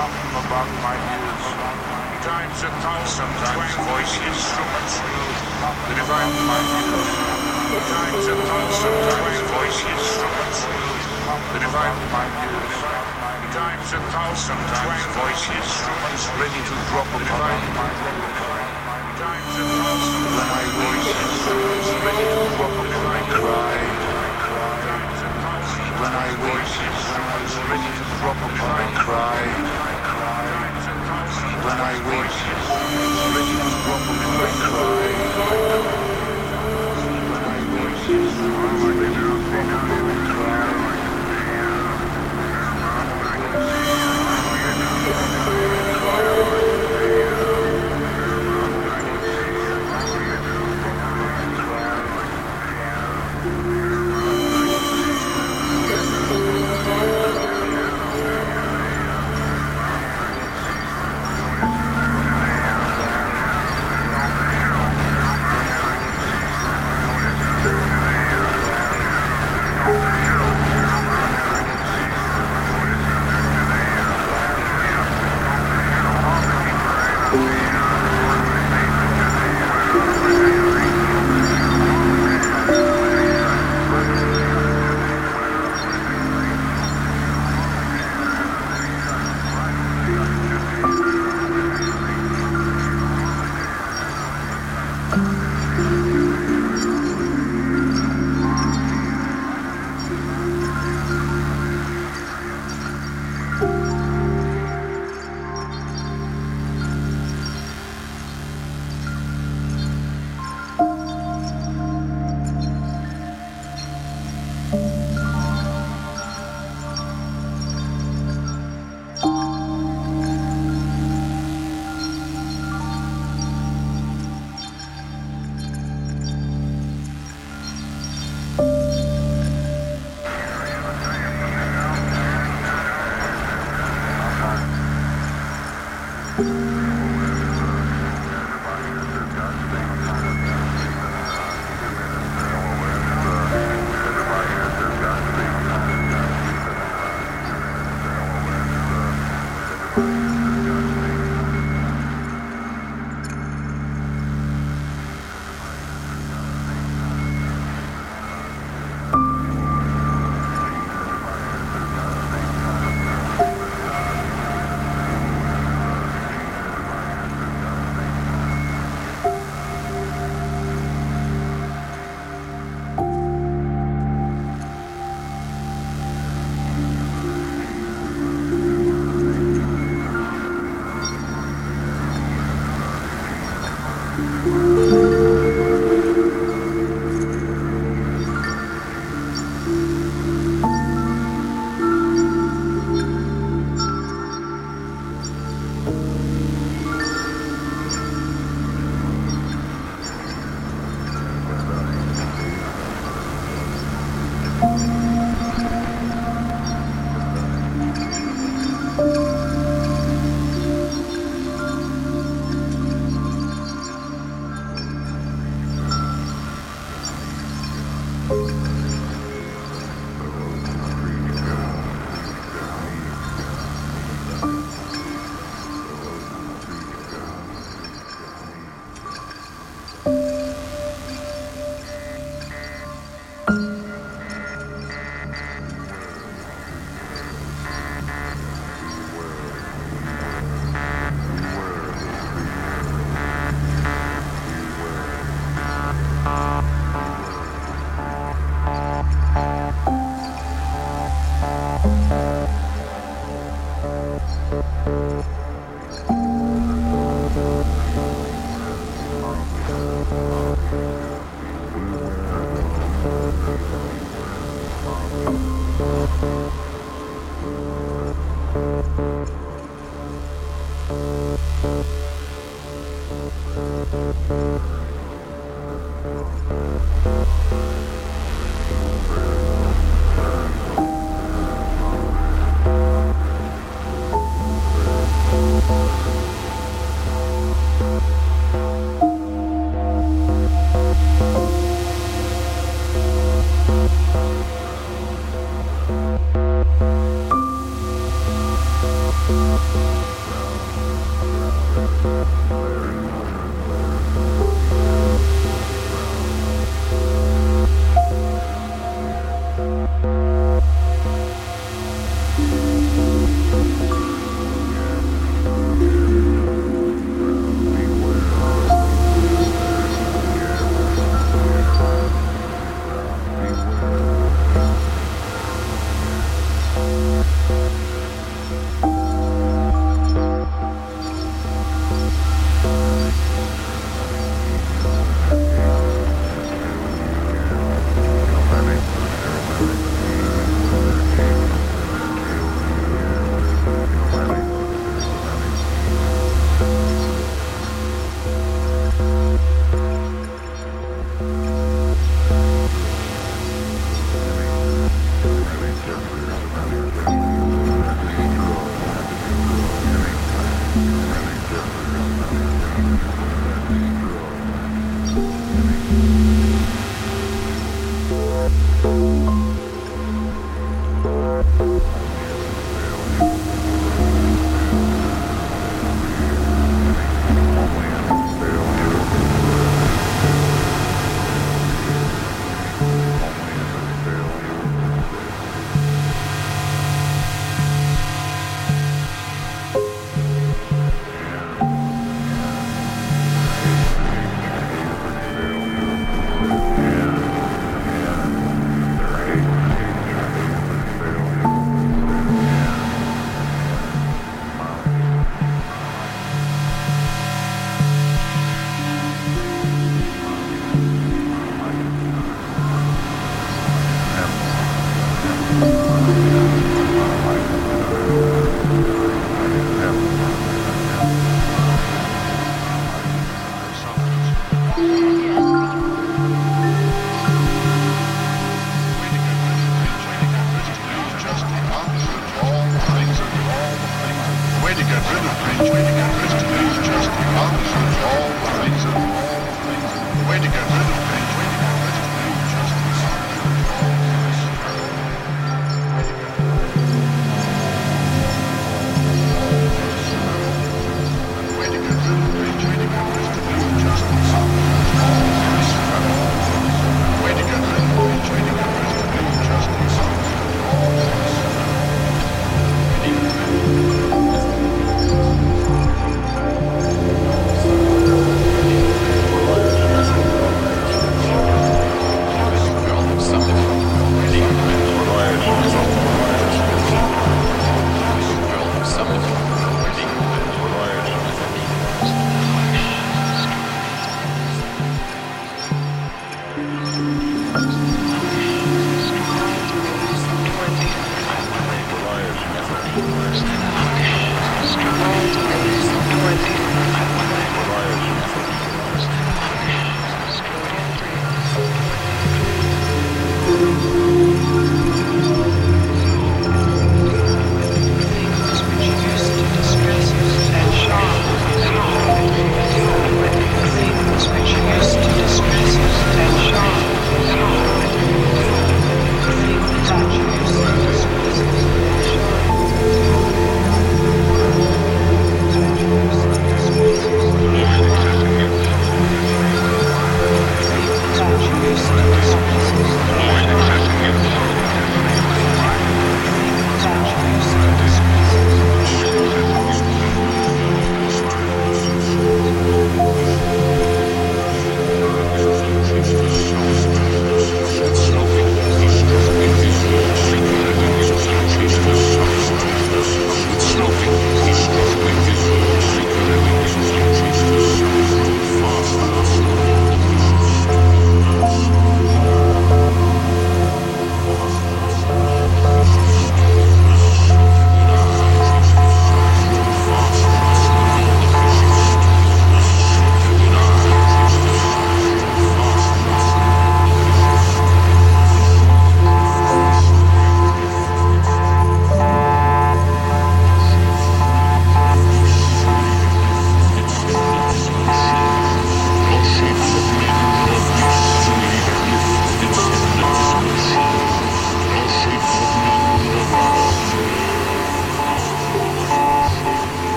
hum about my ears. Times a thousand twangling instruments will hum about my ears. Times a thousand twangling instruments will hum about my ears. Times a thousand twangling instruments ready to drop upon my. Times a thousand when I wake instruments ready to drop upon my cry. When I wake, someone's ready to drop upon my cry. When I wake. When I Bye.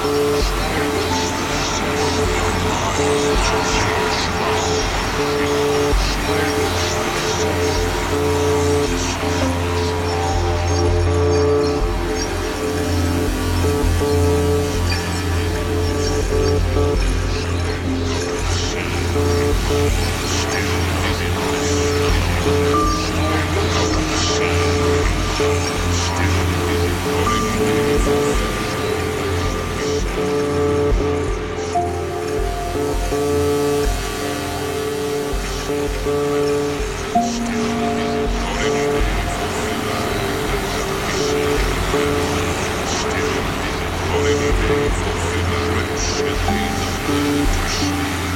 Still Day after day, day after